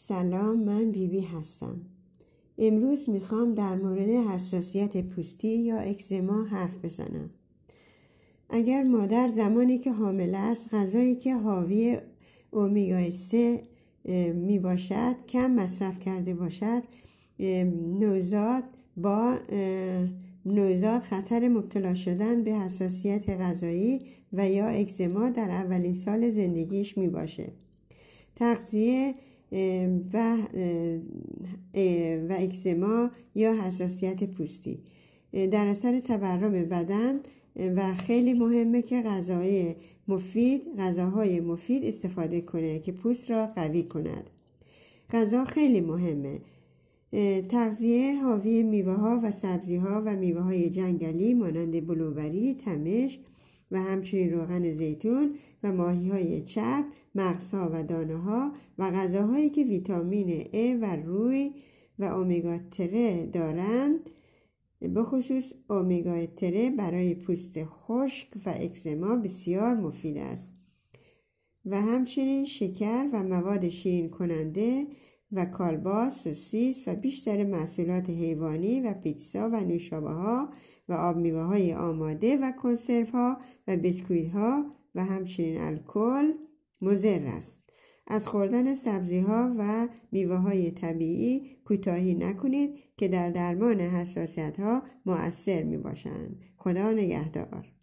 سلام من بیبی بی هستم. امروز می‌خوام در مورد حساسیت پوستی یا اکزما حرف بزنم. اگر مادر زمانی که حامل است غذایی که حاوی اومیگا 3 می باشد کم مصرف کرده باشد نوزاد با نوزاد خطر مبتلا شدن به حساسیت غذایی و یا اکزما در اولین سال زندگیش می باشه تغذیه و و اکزما یا حساسیت پوستی. در اثر تورم بدن و خیلی مهمه که غذای مفید غذاهای مفید استفاده کنه که پوست را قوی کند. غذا خیلی مهمه. تغذیه حاوی میوه ها و سبزی ها و میوه های جنگلی مانند بلوبری، تمش و همچنین روغن زیتون و ماهی های چپ، مغزها و دانه ها و غذاهایی که ویتامین A و روی و اومگا تره دارند بخصوص اومگا تره برای پوست خشک و اکزما بسیار مفید است. و همچنین شکر و مواد شیرین کننده و کالباس، سوسیس و بیشتر محصولات حیوانی و پیتزا و نوشابه ها و آب میوه های آماده و کنسرو ها و بسکویت ها و همچنین الکل مضر است. از خوردن سبزی ها و میوه های طبیعی کوتاهی نکنید که در درمان حساسیت ها مؤثر می باشند. خدا نگهدار.